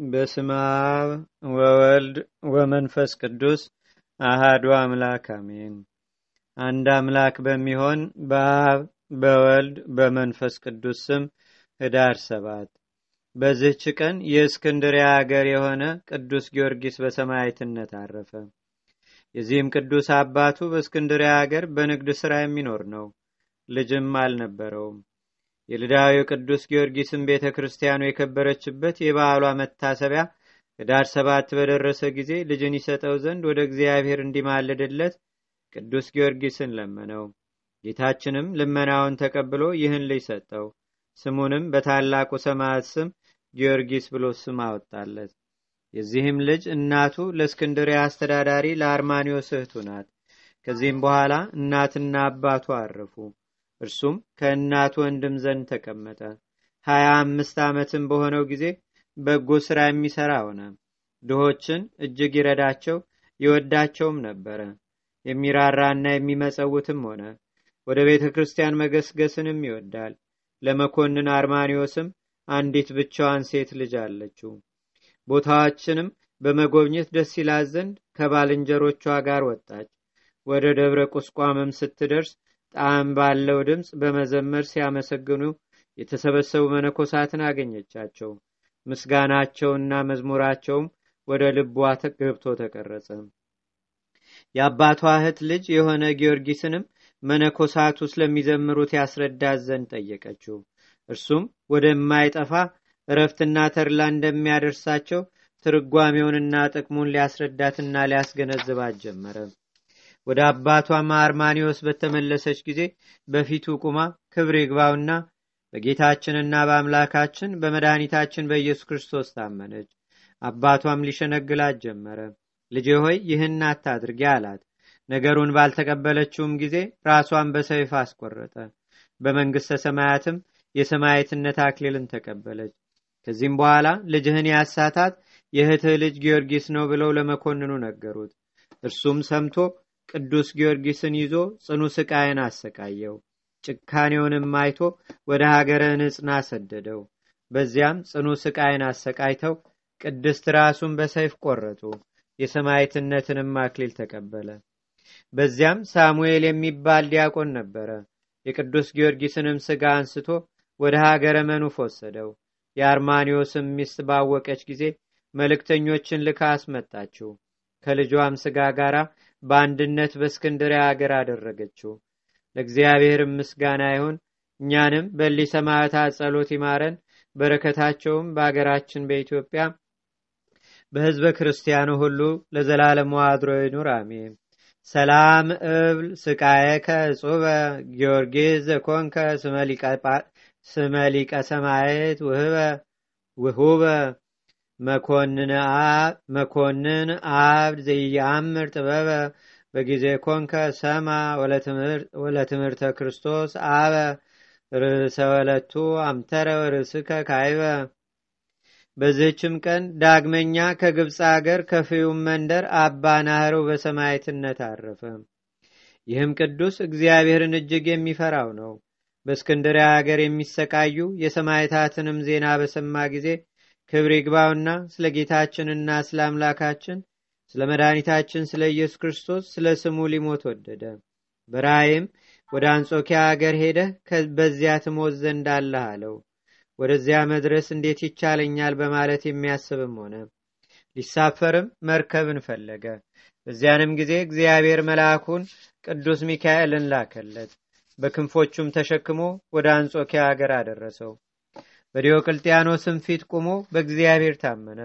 በስመ አብ ወወልድ ወመንፈስ ቅዱስ አሃዱ አምላክ አሜን። አንድ አምላክ በሚሆን በአብ በወልድ በመንፈስ ቅዱስ ስም ህዳር ሰባት በዚህች ቀን የእስክንድሪያ አገር የሆነ ቅዱስ ጊዮርጊስ በሰማዕትነት አረፈ። የዚህም ቅዱስ አባቱ በእስክንድሪያ አገር በንግድ ሥራ የሚኖር ነው። ልጅም አልነበረውም። የልዳዊው ቅዱስ ጊዮርጊስን ቤተ ክርስቲያኑ የከበረችበት የበዓሏ መታሰቢያ ህዳር ሰባት በደረሰ ጊዜ ልጅን ይሰጠው ዘንድ ወደ እግዚአብሔር እንዲማልድለት ቅዱስ ጊዮርጊስን ለመነው። ጌታችንም ልመናውን ተቀብሎ ይህን ልጅ ሰጠው። ስሙንም በታላቁ ሰማዕት ስም ጊዮርጊስ ብሎ ስም አወጣለት። የዚህም ልጅ እናቱ ለእስክንድርያ አስተዳዳሪ ለአርማኒዎስ እህቱ ናት። ከዚህም በኋላ እናትና አባቱ አረፉ። እርሱም ከእናቱ ወንድም ዘንድ ተቀመጠ። ሀያ አምስት ዓመትም በሆነው ጊዜ በጎ ሥራ የሚሠራ ሆነ። ድሆችን እጅግ ይረዳቸው ይወዳቸውም ነበረ። የሚራራና የሚመጸውትም ሆነ። ወደ ቤተ ክርስቲያን መገስገስንም ይወዳል። ለመኮንን አርማኒዎስም አንዲት ብቻዋን ሴት ልጅ አለችው። ቦታዎችንም በመጎብኘት ደስ ይላት ዘንድ ከባልንጀሮቿ ጋር ወጣች። ወደ ደብረ ቁስቋምም ስትደርስ ጣዕም ባለው ድምፅ በመዘመር ሲያመሰግኑ የተሰበሰቡ መነኮሳትን አገኘቻቸው። ምስጋናቸውና መዝሙራቸውም ወደ ልቧ ገብቶ ተቀረጸ። የአባቷ እህት ልጅ የሆነ ጊዮርጊስንም መነኮሳቱ ስለሚዘምሩት ያስረዳት ዘንድ ጠየቀችው። እርሱም ወደማይጠፋ እረፍትና ተድላ እንደሚያደርሳቸው ትርጓሜውንና ጥቅሙን ሊያስረዳትና ሊያስገነዝባት ጀመረ። ወደ አባቷ አርማኒዎስ በተመለሰች ጊዜ በፊቱ ቁማ ክብር ይግባውና በጌታችንና በአምላካችን በመድኃኒታችን በኢየሱስ ክርስቶስ ታመነች። አባቷም ሊሸነግላት ጀመረ። ልጄ ሆይ ይህን አታድርጊ አላት። ነገሩን ባልተቀበለችውም ጊዜ ራሷን በሰይፍ አስቆረጠ። በመንግሥተ ሰማያትም የሰማዕትነት አክሊልን ተቀበለች። ከዚህም በኋላ ልጅህን ያሳታት የእህትህ ልጅ ጊዮርጊስ ነው ብለው ለመኮንኑ ነገሩት። እርሱም ሰምቶ ቅዱስ ጊዮርጊስን ይዞ ጽኑ ስቃይን አሰቃየው። ጭካኔውንም አይቶ ወደ ሀገረ ንጽና ሰደደው። በዚያም ጽኑ ስቃይን አሰቃይተው ቅድስት ራሱን በሰይፍ ቆረጡ። የሰማዕትነትንም አክሊል ተቀበለ። በዚያም ሳሙኤል የሚባል ዲያቆን ነበረ። የቅዱስ ጊዮርጊስንም ሥጋ አንስቶ ወደ ሀገረ መኑፍ ወሰደው። የአርማኒዎስም ሚስት ባወቀች ጊዜ መልእክተኞችን ልካ አስመጣችው። ከልጇም ሥጋ ጋር በአንድነት በእስክንድርያ አገር አደረገችው። ለእግዚአብሔርም ምስጋና ይሁን። እኛንም በሊ ሰማዕታት ጸሎት ይማረን። በረከታቸውም በአገራችን በኢትዮጵያ በሕዝበ ክርስቲያኑ ሁሉ ለዘላለሙ አድሮ ይኑር፣ አሜን። ሰላም እብል ስቃየከ እጹበ ጊዮርጊስ ዘኮንከ ስመሊቀ ሰማየት ውሁበ መኮንን አብድ ዘያምር ጥበበ በጊዜ ኮንከ ሰማ ወለትምህርተ ክርስቶስ አበ ርእሰ ወለቱ አምተረ ርእስከ ካይበ። በዚህችም ቀን ዳግመኛ ከግብፅ አገር ከፍዩም መንደር አባ ናህረው በሰማዕትነት አረፈ። ይህም ቅዱስ እግዚአብሔርን እጅግ የሚፈራው ነው። በእስክንድርያ አገር የሚሰቃዩ የሰማዕታትንም ዜና በሰማ ጊዜ ክብር ይግባውና ስለ ጌታችንና ስለ አምላካችን ስለ መድኃኒታችን ስለ ኢየሱስ ክርስቶስ ስለ ስሙ ሊሞት ወደደ። በራእይም ወደ አንጾኪያ አገር ሄደህ በዚያ ትሞት ዘንድ አለህ አለው። ወደዚያ መድረስ እንዴት ይቻለኛል በማለት የሚያስብም ሆነ። ሊሳፈርም መርከብን ፈለገ። በዚያንም ጊዜ እግዚአብሔር መልአኩን ቅዱስ ሚካኤልን ላከለት። በክንፎቹም ተሸክሞ ወደ አንጾኪያ አገር አደረሰው። በዲዮቅልጥያኖስም ፊት ቁሞ በእግዚአብሔር ታመነ።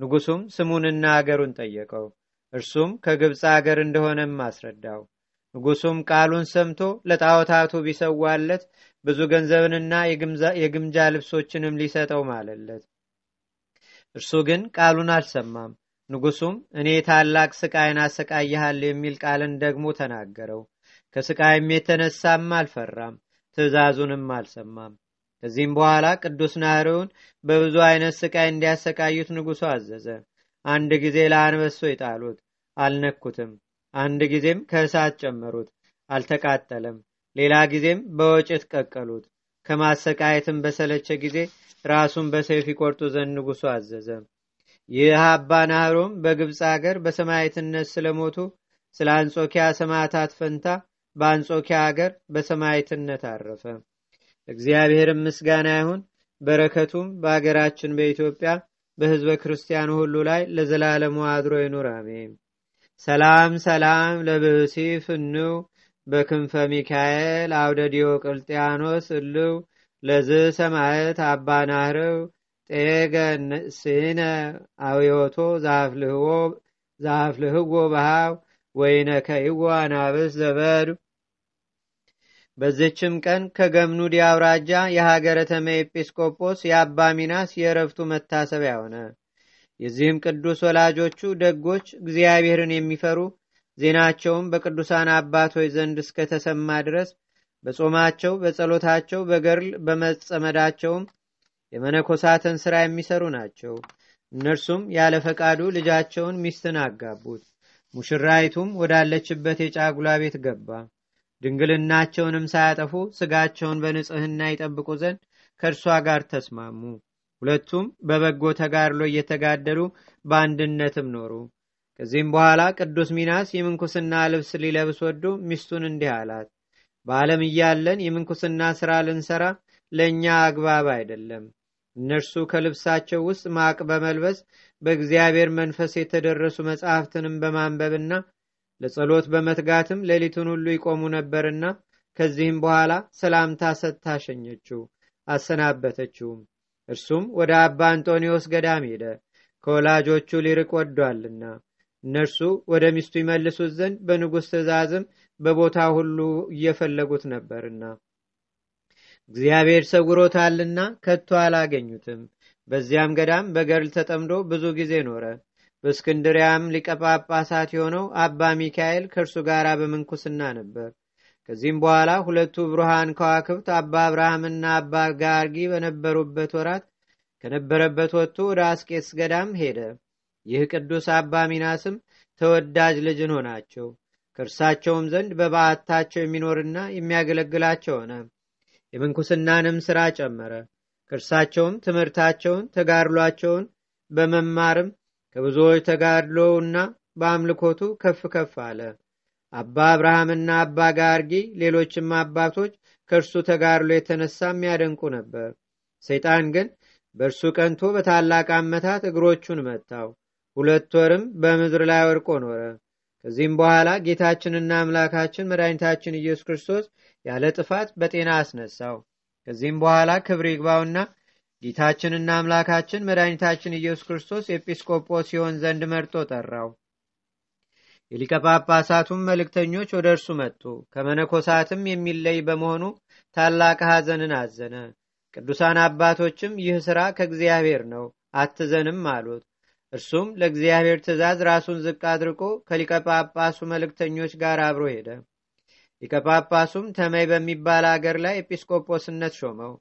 ንጉሱም ስሙንና አገሩን ጠየቀው። እርሱም ከግብፅ አገር እንደሆነም አስረዳው። ንጉሱም ቃሉን ሰምቶ ለጣዖታቱ ቢሰዋለት ብዙ ገንዘብንና የግምጃ ልብሶችንም ሊሰጠው ማለለት። እርሱ ግን ቃሉን አልሰማም። ንጉሱም እኔ ታላቅ ስቃይን አሰቃይሃል የሚል ቃልን ደግሞ ተናገረው። ከስቃይም የተነሳም አልፈራም፣ ትእዛዙንም አልሰማም። ከዚህም በኋላ ቅዱስ ናህርውን በብዙ አይነት ስቃይ እንዲያሰቃዩት ንጉሡ አዘዘ። አንድ ጊዜ ለአንበሶ ይጣሉት፣ አልነኩትም። አንድ ጊዜም ከእሳት ጨመሩት፣ አልተቃጠለም። ሌላ ጊዜም በወጭት ቀቀሉት። ከማሰቃየትም በሰለቸ ጊዜ ራሱን በሰይፍ ይቆርጡ ዘንድ ንጉሡ አዘዘ። ይህ አባ ናህሮም በግብፅ አገር በሰማዕትነት ስለሞቱ ስለ አንጾኪያ ሰማዕታት ፈንታ በአንጾኪያ አገር በሰማዕትነት አረፈ። እግዚአብሔርም ምስጋና ይሁን። በረከቱም በአገራችን በኢትዮጵያ በሕዝበ ክርስቲያኑ ሁሉ ላይ ለዘላለሙ አድሮ ይኑር፣ አሜን። ሰላም ሰላም ለብህሲ ፍንው በክንፈ ሚካኤል አውደ ዲዮቅልጥያኖስ እልው ለዝ ሰማዕት አባ ናህርው ጤገ ስነ አውዮቶ ዛፍልህዎ በሃው ወይነ ከይዎ አናብስ ዘበዱ በዝችም ቀን ከገምኑድ አውራጃ የሀገረ ተመ ኤጲስቆጶስ የአባ ሚናስ የእረፍቱ መታሰቢያ ሆነ። የዚህም ቅዱስ ወላጆቹ ደጎች፣ እግዚአብሔርን የሚፈሩ ዜናቸውም በቅዱሳን አባቶች ዘንድ እስከተሰማ ድረስ በጾማቸው፣ በጸሎታቸው፣ በገርል በመጸመዳቸውም የመነኮሳትን ሥራ የሚሰሩ ናቸው። እነርሱም ያለ ፈቃዱ ልጃቸውን ሚስትን አጋቡት። ሙሽራይቱም ወዳለችበት የጫጉላ ቤት ገባ። ድንግልናቸውንም ሳያጠፉ ስጋቸውን በንጽህና ይጠብቁ ዘንድ ከእርሷ ጋር ተስማሙ። ሁለቱም በበጎ ተጋድሎ እየተጋደሉ በአንድነትም ኖሩ። ከዚህም በኋላ ቅዱስ ሚናስ የምንኩስና ልብስ ሊለብስ ወዶ ሚስቱን እንዲህ አላት። በዓለም እያለን የምንኩስና ሥራ ልንሰራ ለእኛ አግባብ አይደለም። እነርሱ ከልብሳቸው ውስጥ ማቅ በመልበስ በእግዚአብሔር መንፈስ የተደረሱ መጻሕፍትንም በማንበብና ለጸሎት በመትጋትም ሌሊቱን ሁሉ ይቆሙ ነበርና ከዚህም በኋላ ሰላምታ ሰጥታ ሸኘችው፣ አሰናበተችውም። እርሱም ወደ አባ አንጦኒዎስ ገዳም ሄደ፣ ከወላጆቹ ሊርቅ ወዷልና። እነርሱ ወደ ሚስቱ ይመልሱት ዘንድ በንጉሥ ትእዛዝም በቦታ ሁሉ እየፈለጉት ነበርና እግዚአብሔር ሰውሮታልና ከቶ አላገኙትም። በዚያም ገዳም በገርል ተጠምዶ ብዙ ጊዜ ኖረ። በእስክንድሪያም ሊቀ ጳጳሳት የሆነው አባ ሚካኤል ከእርሱ ጋር በምንኩስና ነበር። ከዚህም በኋላ ሁለቱ ብሩሃን ከዋክብት አባ አብርሃምና አባ ጋርጊ በነበሩበት ወራት ከነበረበት ወጥቶ ወደ አስቄስ ገዳም ሄደ። ይህ ቅዱስ አባ ሚናስም ተወዳጅ ልጅን ሆናቸው። ከእርሳቸውም ዘንድ በበዓታቸው የሚኖርና የሚያገለግላቸው ሆነ። የምንኩስናንም ሥራ ጨመረ። ከእርሳቸውም ትምህርታቸውን፣ ተጋድሏቸውን በመማርም ከብዙዎች ተጋድሎውና በአምልኮቱ ከፍ ከፍ አለ። አባ አብርሃምና አባ ጋርጊ ሌሎችም አባቶች ከእርሱ ተጋድሎ የተነሳ የሚያደንቁ ነበር። ሰይጣን ግን በእርሱ ቀንቶ በታላቅ አመታት እግሮቹን መታው። ሁለት ወርም በምድር ላይ ወድቆ ኖረ። ከዚህም በኋላ ጌታችንና አምላካችን መድኃኒታችን ኢየሱስ ክርስቶስ ያለ ጥፋት በጤና አስነሳው። ከዚህም በኋላ ክብር ይግባውና ጌታችንና አምላካችን መድኃኒታችን ኢየሱስ ክርስቶስ ኤጲስቆጶስ ሲሆን ዘንድ መርጦ ጠራው። የሊቀ ጳጳሳቱም መልእክተኞች ወደ እርሱ መጡ። ከመነኮሳትም የሚለይ በመሆኑ ታላቅ ሐዘንን አዘነ። ቅዱሳን አባቶችም ይህ ሥራ ከእግዚአብሔር ነው፣ አትዘንም አሉት። እርሱም ለእግዚአብሔር ትእዛዝ ራሱን ዝቅ አድርጎ ከሊቀ ጳጳሱ መልእክተኞች ጋር አብሮ ሄደ። ሊቀ ጳጳሱም ተመይ በሚባል አገር ላይ ኤጲስቆጶስነት ሾመው።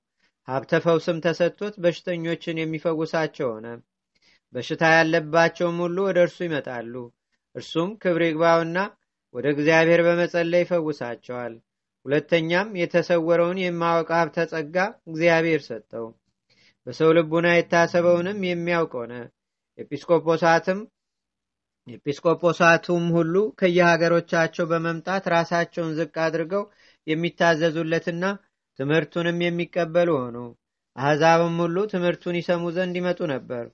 ሀብተ ፈውስም ተሰጥቶት በሽተኞችን የሚፈውሳቸው ሆነ። በሽታ ያለባቸውም ሁሉ ወደ እርሱ ይመጣሉ። እርሱም ክብር ይግባውና ወደ እግዚአብሔር በመጸለይ ይፈውሳቸዋል። ሁለተኛም የተሰወረውን የማወቅ ሀብተ ጸጋ እግዚአብሔር ሰጠው። በሰው ልቡና የታሰበውንም የሚያውቅ ሆነ። ኤጲስቆጶሳትም ኤጲስቆጶሳቱም ሁሉ ከየሀገሮቻቸው በመምጣት ራሳቸውን ዝቅ አድርገው የሚታዘዙለትና ትምህርቱንም የሚቀበሉ ሆኑ። አሕዛብም ሁሉ ትምህርቱን ይሰሙ ዘንድ ይመጡ ነበር።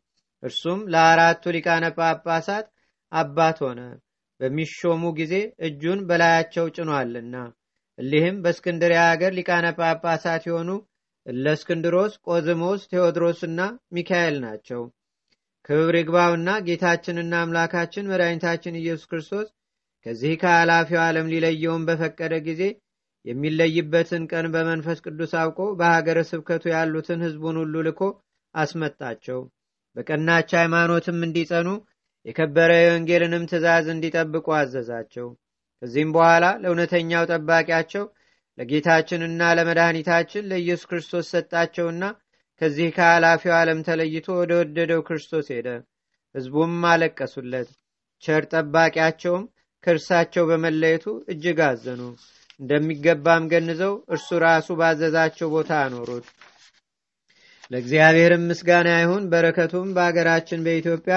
እርሱም ለአራቱ ሊቃነ ጳጳሳት አባት ሆነ። በሚሾሙ ጊዜ እጁን በላያቸው ጭኗልና። እሊህም በእስክንድሪያ አገር ሊቃነ ጳጳሳት የሆኑ እለ እስክንድሮስ፣ ቆዝሞስ፣ ቴዎድሮስና ሚካኤል ናቸው። ክብር ይግባውና ጌታችንና አምላካችን መድኃኒታችን ኢየሱስ ክርስቶስ ከዚህ ከኃላፊው ዓለም ሊለየውን በፈቀደ ጊዜ የሚለይበትን ቀን በመንፈስ ቅዱስ አውቆ በሀገረ ስብከቱ ያሉትን ሕዝቡን ሁሉ ልኮ አስመጣቸው። በቀናች ሃይማኖትም እንዲጸኑ የከበረ የወንጌልንም ትእዛዝ እንዲጠብቁ አዘዛቸው። ከዚህም በኋላ ለእውነተኛው ጠባቂያቸው ለጌታችንና ለመድኃኒታችን ለኢየሱስ ክርስቶስ ሰጣቸውና ከዚህ ከኃላፊው ዓለም ተለይቶ ወደ ወደደው ክርስቶስ ሄደ። ሕዝቡም አለቀሱለት። ቸር ጠባቂያቸውም ከእርሳቸው በመለየቱ እጅግ አዘኑ። እንደሚገባም ገንዘው እርሱ ራሱ ባዘዛቸው ቦታ አኖሩት። ለእግዚአብሔርም ምስጋና ይሁን። በረከቱም በአገራችን በኢትዮጵያ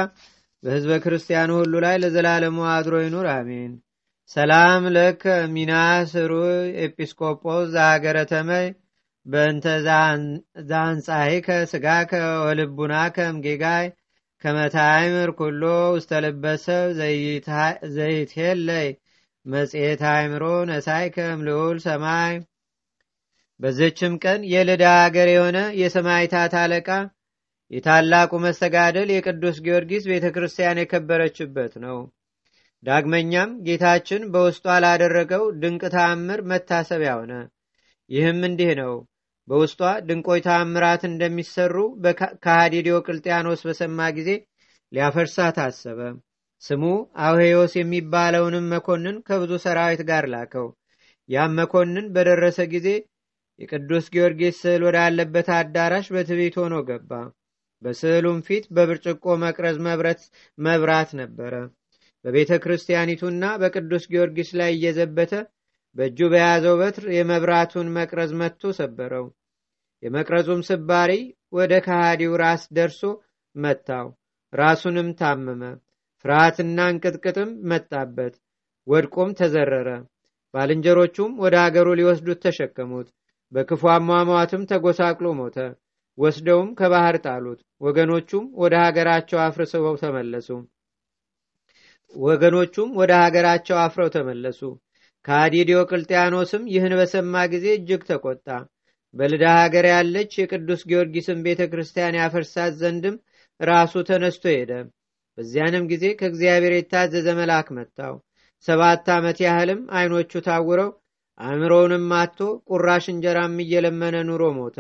በሕዝበ ክርስቲያኑ ሁሉ ላይ ለዘላለሙ አድሮ ይኑር፣ አሜን። ሰላም ለከ ሚናስ ሩይ ኤጲስቆጶስ ዘሀገረ ተመይ በእንተ ዛንጻሂከ ስጋከ ወልቡናከ እምጌጋይ ከመታይምር ኩሎ ውስተ ልበሰብ ዘይትሄለይ መጽሔት አእምሮ ነሳይከ እምልዑል ሰማይ በዝችም ቀን የልዳ አገር የሆነ የሰማይታት አለቃ የታላቁ መስተጋደል የቅዱስ ጊዮርጊስ ቤተ ክርስቲያን የከበረችበት ነው። ዳግመኛም ጌታችን በውስጧ ላደረገው ድንቅ ተአምር መታሰቢያ ሆነ። ይህም እንዲህ ነው። በውስጧ ድንቆይ ተአምራት እንደሚሰሩ ከሃዲ ዲዮቅልጥያኖስ በሰማ ጊዜ ሊያፈርሳት አሰበ። ስሙ አውሄዮስ የሚባለውንም መኮንን ከብዙ ሰራዊት ጋር ላከው። ያም መኮንን በደረሰ ጊዜ የቅዱስ ጊዮርጊስ ስዕል ወዳለበት አዳራሽ በትቤት ሆኖ ገባ። በስዕሉም ፊት በብርጭቆ መቅረዝ መብራት ነበረ። በቤተ ክርስቲያኒቱና በቅዱስ ጊዮርጊስ ላይ እየዘበተ በእጁ በያዘው በትር የመብራቱን መቅረዝ መጥቶ ሰበረው። የመቅረዙም ስባሪ ወደ ከሃዲው ራስ ደርሶ መታው። ራሱንም ታመመ። ፍርሃትና እንቅጥቅጥም መጣበት። ወድቆም ተዘረረ። ባልንጀሮቹም ወደ አገሩ ሊወስዱት ተሸከሙት። በክፉ አሟሟትም ተጎሳቅሎ ሞተ። ወስደውም ከባህር ጣሉት። ወገኖቹም ወደ ሀገራቸው አፍርሰው ተመለሱ። ወገኖቹም ወደ ሀገራቸው አፍረው ተመለሱ። ከሃዲ ዲዮቅልጥያኖስም ይህን በሰማ ጊዜ እጅግ ተቆጣ። በልዳ ሀገር ያለች የቅዱስ ጊዮርጊስን ቤተ ክርስቲያን ያፈርሳት ዘንድም ራሱ ተነስቶ ሄደ። በዚያንም ጊዜ ከእግዚአብሔር የታዘዘ መልአክ መታው። ሰባት ዓመት ያህልም አይኖቹ ታውረው አእምሮውንም አጥቶ ቁራሽ እንጀራም እየለመነ ኑሮ ሞተ።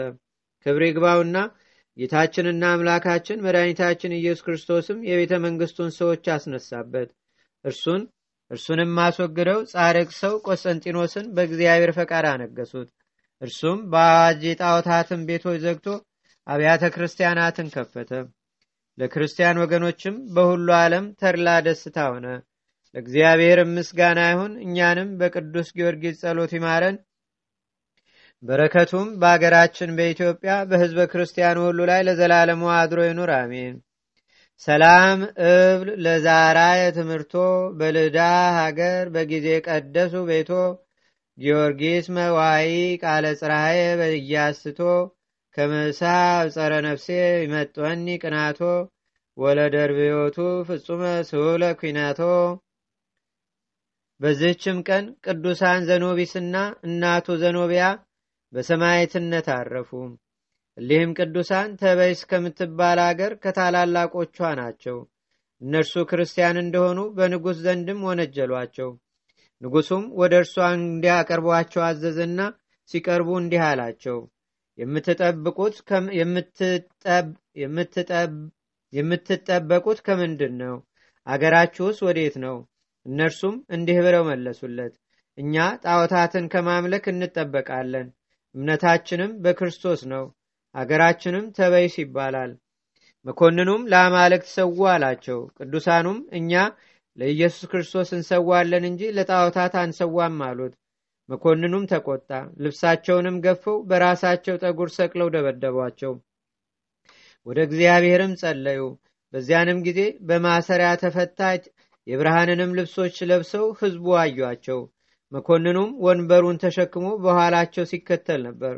ክብር ይግባውና ጌታችንና አምላካችን መድኃኒታችን ኢየሱስ ክርስቶስም የቤተ መንግስቱን ሰዎች አስነሳበት። እርሱን እርሱንም አስወግደው ጻድቅ ሰው ቆስጠንጢኖስን በእግዚአብሔር ፈቃድ አነገሱት። እርሱም በአዋጅ የጣዖታትን ቤቶች ዘግቶ አብያተ ክርስቲያናትን ከፈተ። ለክርስቲያን ወገኖችም በሁሉ ዓለም ተድላ ደስታ ሆነ። ለእግዚአብሔር ምስጋና ይሁን። እኛንም በቅዱስ ጊዮርጊስ ጸሎት ይማረን። በረከቱም በአገራችን በኢትዮጵያ በሕዝበ ክርስቲያኑ ሁሉ ላይ ለዘላለሙ አድሮ ይኑር፣ አሜን። ሰላም እብል ለዛራ የትምህርቶ በልዳ ሀገር በጊዜ ቀደሱ ቤቶ ጊዮርጊስ መዋይ ቃለ ጽራዬ በእያስቶ ከመሳብ ጸረ ነፍሴ ይመጥወኒ ቅናቶ ወለደርብዮቱ ፍጹመ ስሁለ ኩናቶ በዚህችም ቀን ቅዱሳን ዘኖቢስና እናቱ ዘኖቢያ በሰማዕትነት አረፉ። እሊህም ቅዱሳን ተበይስ ከምትባል አገር ከታላላቆቿ ናቸው። እነርሱ ክርስቲያን እንደሆኑ በንጉሥ ዘንድም ወነጀሏቸው። ንጉሡም ወደ እርሷ እንዲያቀርቧቸው አዘዘና ሲቀርቡ እንዲህ አላቸው። የምትጠበቁት ከምንድን ነው? አገራችሁስ ወዴት ነው? እነርሱም እንዲህ ብለው መለሱለት። እኛ ጣዖታትን ከማምለክ እንጠበቃለን። እምነታችንም በክርስቶስ ነው። አገራችንም ተበይስ ይባላል። መኮንኑም ለአማልክት ሰዉ አላቸው። ቅዱሳኑም እኛ ለኢየሱስ ክርስቶስ እንሰዋለን እንጂ ለጣዖታት አንሰዋም አሉት። መኮንኑም ተቆጣ። ልብሳቸውንም ገፈው በራሳቸው ጠጉር ሰቅለው ደበደቧቸው። ወደ እግዚአብሔርም ጸለዩ። በዚያንም ጊዜ በማሰሪያ ተፈታች። የብርሃንንም ልብሶች ለብሰው ሕዝቡ አዩአቸው። መኮንኑም ወንበሩን ተሸክሞ በኋላቸው ሲከተል ነበር።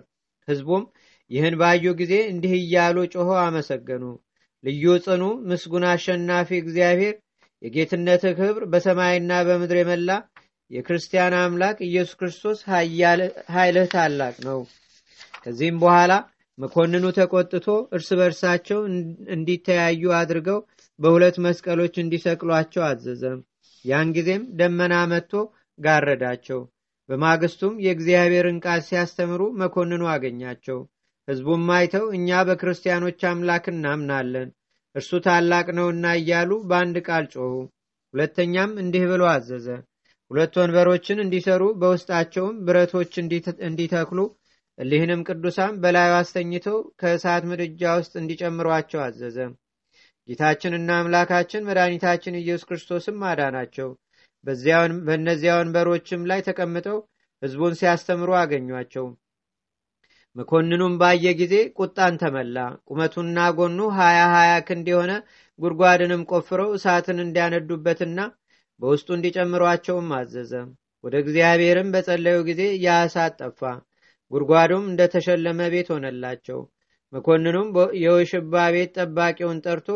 ሕዝቡም ይህን ባዩ ጊዜ እንዲህ እያሉ ጮሆ አመሰገኑ። ልዩ ጽኑ ምስጉን አሸናፊ እግዚአብሔር የጌትነት ክብር በሰማይና በምድር የመላ የክርስቲያን አምላክ ኢየሱስ ክርስቶስ ኃይልህ ታላቅ ነው። ከዚህም በኋላ መኮንኑ ተቆጥቶ እርስ በርሳቸው እንዲተያዩ አድርገው በሁለት መስቀሎች እንዲሰቅሏቸው አዘዘ። ያን ጊዜም ደመና መጥቶ ጋረዳቸው። በማግስቱም የእግዚአብሔርን ቃል ሲያስተምሩ መኮንኑ አገኛቸው። ሕዝቡም አይተው እኛ በክርስቲያኖች አምላክ እናምናለን፣ እርሱ ታላቅ ነውና እያሉ በአንድ ቃል ጮኹ። ሁለተኛም እንዲህ ብሎ አዘዘ። ሁለት ወንበሮችን እንዲሰሩ በውስጣቸውም ብረቶች እንዲተክሉ እሊህንም ቅዱሳን በላዩ አስተኝተው ከእሳት ምድጃ ውስጥ እንዲጨምሯቸው አዘዘ። ጌታችንና አምላካችን መድኃኒታችን ኢየሱስ ክርስቶስም አዳናቸው። በእነዚያ ወንበሮችም ላይ ተቀምጠው ሕዝቡን ሲያስተምሩ አገኟቸው። መኮንኑም ባየ ጊዜ ቁጣን ተመላ። ቁመቱና ጎኑ ሀያ ሀያ ክንድ የሆነ ጉድጓድንም ቆፍረው እሳትን እንዲያነዱበትና በውስጡ እንዲጨምሯቸውም አዘዘ። ወደ እግዚአብሔርም በጸለዩ ጊዜ ያ ጠፋ። ጉድጓዱም እንደተሸለመ ቤት ሆነላቸው። መኮንኑም የውሽባ ቤት ጠባቂውን ጠርቶ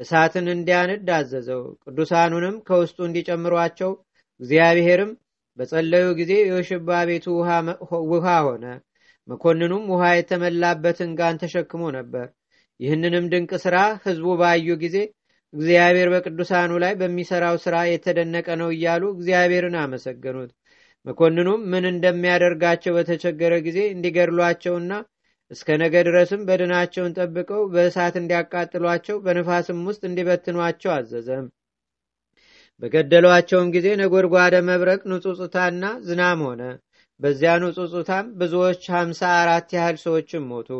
እሳትን እንዲያንድ አዘዘው። ቅዱሳኑንም ከውስጡ እንዲጨምሯቸው እግዚአብሔርም በጸለዩ ጊዜ የውሽባ ቤቱ ውሃ ሆነ። መኮንኑም ውሃ የተመላበትን ጋን ተሸክሞ ነበር። ይህንንም ድንቅ ሥራ ሕዝቡ ባዩ ጊዜ እግዚአብሔር በቅዱሳኑ ላይ በሚሠራው ሥራ የተደነቀ ነው እያሉ እግዚአብሔርን አመሰገኑት። መኮንኑም ምን እንደሚያደርጋቸው በተቸገረ ጊዜ እንዲገድሏቸውና እስከ ነገ ድረስም በድናቸውን ጠብቀው በእሳት እንዲያቃጥሏቸው በንፋስም ውስጥ እንዲበትኗቸው አዘዘም። በገደሏቸውም ጊዜ ነጎድጓደ መብረቅ ንጹጽታና ዝናም ሆነ። በዚያ ንጹጽታም ብዙዎች ሀምሳ አራት ያህል ሰዎችም ሞቱ።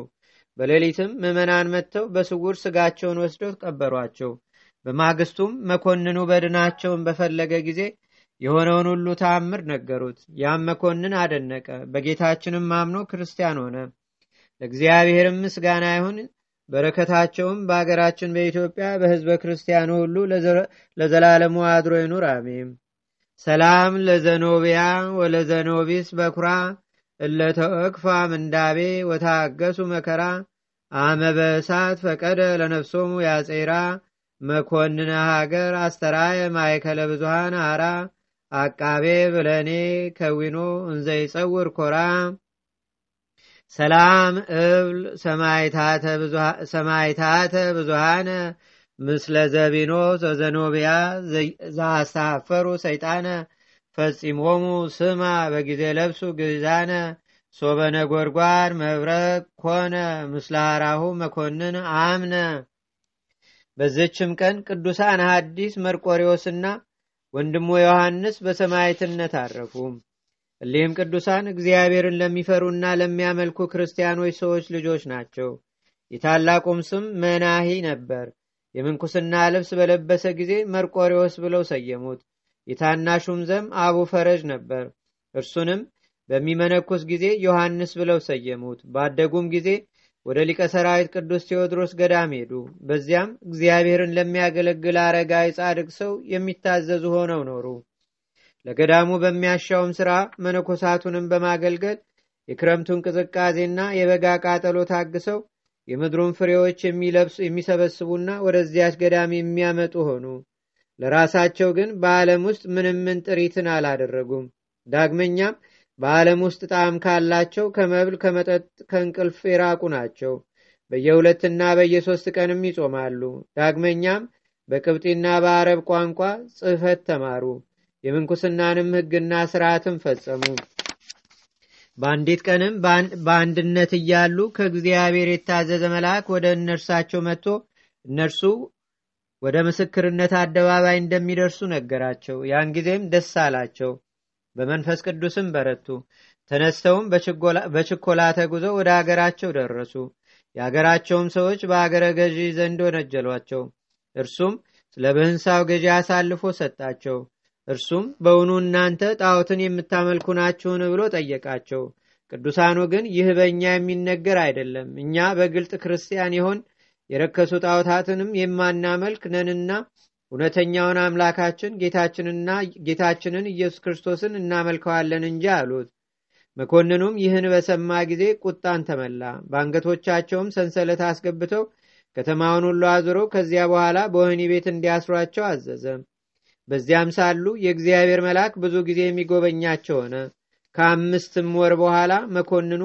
በሌሊትም ምዕመናን መጥተው በስውር ስጋቸውን ወስደው ቀበሯቸው። በማግስቱም መኮንኑ በድናቸውን በፈለገ ጊዜ የሆነውን ሁሉ ተአምር ነገሩት። ያም መኮንን አደነቀ። በጌታችንም አምኖ ክርስቲያን ሆነ። ለእግዚአብሔርም ምስጋና ይሁን። በረከታቸውም በአገራችን በኢትዮጵያ በሕዝበ ክርስቲያኑ ሁሉ ለዘላለሙ አድሮ ይኑር፣ አሜን። ሰላም ለዘኖቢያ ወለዘኖቢስ በኩራ እለተወክፋ ምንዳቤ ወታገሱ መከራ አመ ፈቀደ ለነፍሶሙ ያጼራ መኮንነ ሀገር አስተራየ ማይከለ ብዙሃን አራ አቃቤ ብለኔ ከዊኖ እንዘይጸውር ኮራ ሰላም እብል ሰማይታተ ብዙሃነ ምስለ ዘቢኖ ዘዘኖቢያ ዛሳፈሩ ሰይጣነ ፈጺሞሙ ስማ በጊዜ ለብሱ ግዛነ ሶበነ ጎድጓድ መብረቅ ኮነ ምስለ ሐራሁ መኮንን አምነ። በዘችም ቀን ቅዱሳን ሐዲስ መርቆሪዎስና ወንድሙ ዮሐንስ በሰማዕትነት አረፉ። እሊህም ቅዱሳን እግዚአብሔርን ለሚፈሩና ለሚያመልኩ ክርስቲያኖች ሰዎች ልጆች ናቸው። የታላቁም ስም መናሂ ነበር። የምንኩስና ልብስ በለበሰ ጊዜ መርቆሪዎስ ብለው ሰየሙት። የታናሹም ዘም አቡ ፈረጅ ነበር። እርሱንም በሚመነኩስ ጊዜ ዮሐንስ ብለው ሰየሙት። ባደጉም ጊዜ ወደ ሊቀ ሰራዊት ቅዱስ ቴዎድሮስ ገዳም ሄዱ። በዚያም እግዚአብሔርን ለሚያገለግል አረጋዊ ጻድቅ ሰው የሚታዘዙ ሆነው ኖሩ። ለገዳሙ በሚያሻውም ሥራ መነኮሳቱንም በማገልገል የክረምቱን ቅዝቃዜና የበጋ ቃጠሎ ታግሰው የምድሩን ፍሬዎች የሚሰበስቡና ወደዚያች ገዳም የሚያመጡ ሆኑ። ለራሳቸው ግን በዓለም ውስጥ ምንም ምን ጥሪትን አላደረጉም። ዳግመኛም በዓለም ውስጥ ጣዕም ካላቸው ከመብል፣ ከመጠጥ፣ ከእንቅልፍ የራቁ ናቸው። በየሁለትና በየሶስት ቀንም ይጾማሉ። ዳግመኛም በቅብጢና በአረብ ቋንቋ ጽሕፈት ተማሩ። የምንኩስናንም ሕግና ስርዓትን ፈጸሙ። በአንዲት ቀንም በአንድነት እያሉ ከእግዚአብሔር የታዘዘ መልአክ ወደ እነርሳቸው መጥቶ እነርሱ ወደ ምስክርነት አደባባይ እንደሚደርሱ ነገራቸው። ያን ጊዜም ደስ አላቸው፣ በመንፈስ ቅዱስም በረቱ። ተነስተውም በችኮላ ተጉዘው ወደ አገራቸው ደረሱ። የአገራቸውም ሰዎች በአገረ ገዢ ዘንድ ወነጀሏቸው። እርሱም ስለ ብህንሳው ገዢ አሳልፎ ሰጣቸው። እርሱም በውኑ እናንተ ጣዖትን የምታመልኩ ናችሁን ብሎ ጠየቃቸው። ቅዱሳኑ ግን ይህ በእኛ የሚነገር አይደለም፣ እኛ በግልጥ ክርስቲያን የሆን የረከሱ ጣዖታትንም የማናመልክ ነንና እውነተኛውን አምላካችን ጌታችንና ጌታችንን ኢየሱስ ክርስቶስን እናመልከዋለን እንጂ አሉት። መኮንኑም ይህን በሰማ ጊዜ ቁጣን ተመላ። በአንገቶቻቸውም ሰንሰለት አስገብተው ከተማውን ሁሉ አዙረው ከዚያ በኋላ በወህኒ ቤት እንዲያስሯቸው አዘዘ። በዚያም ሳሉ የእግዚአብሔር መልአክ ብዙ ጊዜ የሚጎበኛቸው ሆነ። ከአምስትም ወር በኋላ መኮንኑ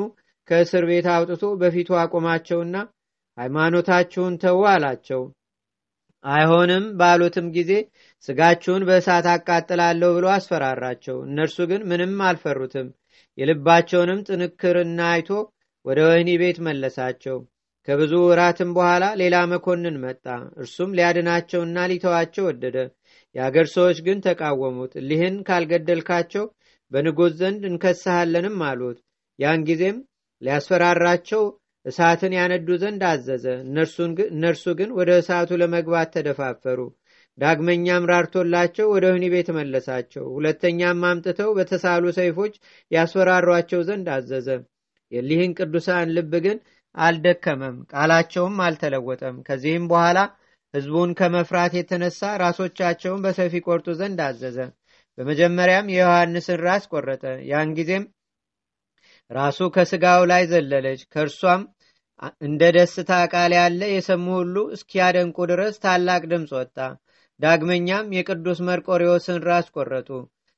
ከእስር ቤት አውጥቶ በፊቱ አቆማቸውና ሃይማኖታችሁን ተዉ አላቸው። አይሆንም ባሉትም ጊዜ ስጋችሁን በእሳት አቃጥላለሁ ብሎ አስፈራራቸው። እነርሱ ግን ምንም አልፈሩትም። የልባቸውንም ጥንክርና አይቶ ወደ ወህኒ ቤት መለሳቸው። ከብዙ ወራትም በኋላ ሌላ መኮንን መጣ። እርሱም ሊያድናቸውና ሊተዋቸው ወደደ። የአገር ሰዎች ግን ተቃወሙት። እሊህን ካልገደልካቸው በንጉሥ ዘንድ እንከስሃለንም አሉት። ያን ጊዜም ሊያስፈራራቸው እሳትን ያነዱ ዘንድ አዘዘ። እነርሱ ግን ወደ እሳቱ ለመግባት ተደፋፈሩ። ዳግመኛም ራርቶላቸው ወደ ወህኒ ቤት መለሳቸው። ሁለተኛም አምጥተው በተሳሉ ሰይፎች ያስፈራሯቸው ዘንድ አዘዘ። የሊህን ቅዱሳን ልብ ግን አልደከመም፣ ቃላቸውም አልተለወጠም። ከዚህም በኋላ ሕዝቡን ከመፍራት የተነሳ ራሶቻቸውን በሰፊ ቆርጡ ዘንድ አዘዘ። በመጀመሪያም የዮሐንስን ራስ ቆረጠ። ያን ጊዜም ራሱ ከስጋው ላይ ዘለለች። ከእርሷም እንደ ደስታ ቃል ያለ የሰሙ ሁሉ እስኪያደንቁ ድረስ ታላቅ ድምፅ ወጣ። ዳግመኛም የቅዱስ መርቆሪዎስን ራስ ቆረጡ።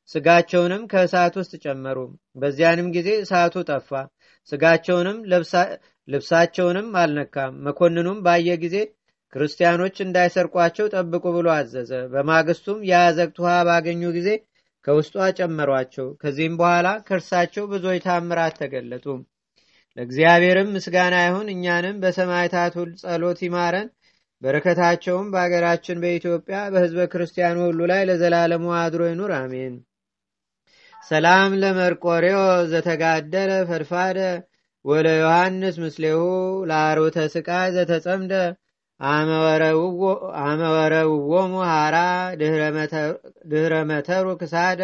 ስጋቸውንም ከእሳት ውስጥ ጨመሩ። በዚያንም ጊዜ እሳቱ ጠፋ። ስጋቸውንም ልብሳቸውንም አልነካም። መኮንኑም ባየ ጊዜ ክርስቲያኖች እንዳይሰርቋቸው ጠብቁ ብሎ አዘዘ። በማግስቱም የአዘቅት ውሃ ባገኙ ጊዜ ከውስጧ ጨመሯቸው። ከዚህም በኋላ ከእርሳቸው ብዙዎች ታምራት ተገለጡ። ለእግዚአብሔርም ምስጋና ይሁን። እኛንም በሰማዕታት ሁሉ ጸሎት ይማረን። በረከታቸውም በአገራችን በኢትዮጵያ በሕዝበ ክርስቲያኑ ሁሉ ላይ ለዘላለሙ አድሮ ይኑር፣ አሜን። ሰላም ለመርቆሬዎ ዘተጋደለ ፈድፋደ ወለ ዮሐንስ ምስሌሁ ለአሮተ ስቃይ ዘተጸምደ አመወረውዎሙ ሃራ ድህረ መተሩ ክሳደ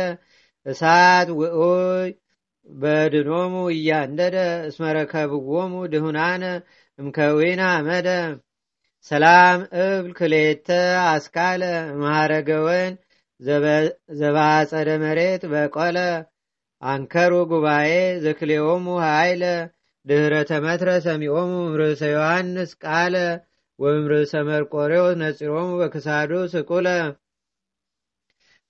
እሳት ውኡይ በድኖሙ እያንደደ እስመረከብዎሙ ድሁናነ እምከዊና አመደ። ሰላም እብል ክሌተ አስካለ ማረገወን ዘባጸደ መሬት በቆለ። አንከሩ ጉባኤ ዘክሌዎሙ ሃይለ ድህረ ተመትረ ሰሚኦሙ ርእሰ ዮሐንስ ቃለ። ወይም ርእሰ መርቆሬዎስ ነፂሮሙ በክሳዱ ስቁለ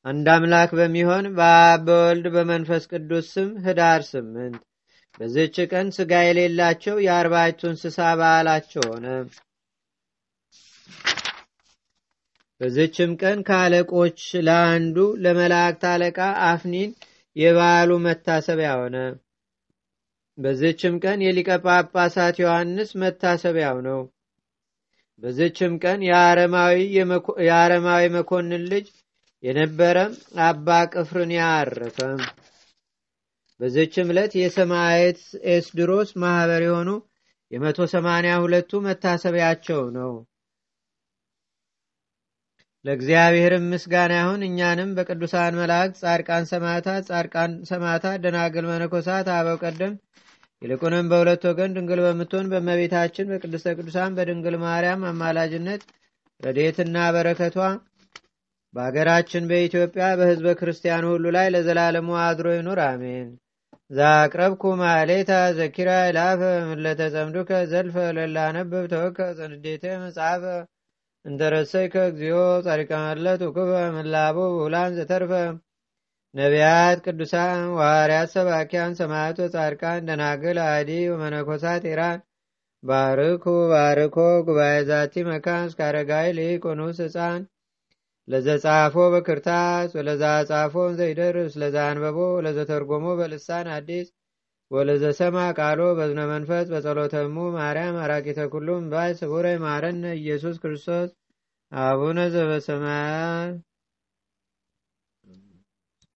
አንድ አምላክ በሚሆን በአብ በወልድ በመንፈስ ቅዱስ ስም ህዳር ስምንት በዝች ቀን ስጋ የሌላቸው የአርባዕቱ እንስሳ በዓላቸው ሆነ። በዝችም ቀን ከአለቆች ለአንዱ ለመላእክት አለቃ አፍኒን የበዓሉ መታሰቢያ ሆነ። በዝችም ቀን የሊቀ ጳጳሳት ዮሐንስ መታሰቢያው ነው። በዝችም ቀን የአረማዊ መኮንን ልጅ የነበረ አባ ቅፍርንያ አረፈ። በዝችም ዕለት የሰማዕት ኤስድሮስ ማኅበር የሆኑ የመቶ ሰማንያ ሁለቱ መታሰቢያቸው ነው። ለእግዚአብሔርም ምስጋና ይሁን። እኛንም በቅዱሳን መላእክት፣ ጻድቃን ሰማዕታት፣ ጻድቃን ሰማዕታት፣ ደናግል መነኮሳት፣ አበው ቀደም ይልቁንም በሁለት ወገን ድንግል በምትሆን በእመቤታችን በቅድስተ ቅዱሳን በድንግል ማርያም አማላጅነት ረድኤትና በረከቷ በአገራችን በኢትዮጵያ በሕዝበ ክርስቲያኑ ሁሉ ላይ ለዘላለሙ አድሮ ይኑር፣ አሜን። ዛቅረብኩ ማሌታ ዘኪራ ይላፈ ምለተጸምዱከ ዘልፈ ለላነብብ ተወከ ዘንዴተ መጽሐፈ እንተረሰይከ እግዚኦ ጻድቃመለት ውክበ ምላቡ ውላን ዘተርፈ ነቢያት፣ ቅዱሳን፣ ዋርያት፣ ሰባኪያን፣ ሰማዕቶ፣ ጻድቃን፣ ደናግል፣ አዲ ወመነኮሳት ኢራን ባርኩ ባርኮ ጉባኤ ዛቲ መካን እስከ አረጋዊ ሊቆኑስ ህፃን ለዘጻፎ በክርታስ ወለዛ ጻፎን ዘይደርስ ለዛ አንበቦ ለዘተርጎሞ በልሳን አዲስ ወለዘሰማ ቃሎ በዝነ መንፈስ በጸሎተሙ ማርያም አራቂተ ኩሉም ባይ ስቡረ ማረነ ኢየሱስ ክርስቶስ አቡነ ዘበሰማያት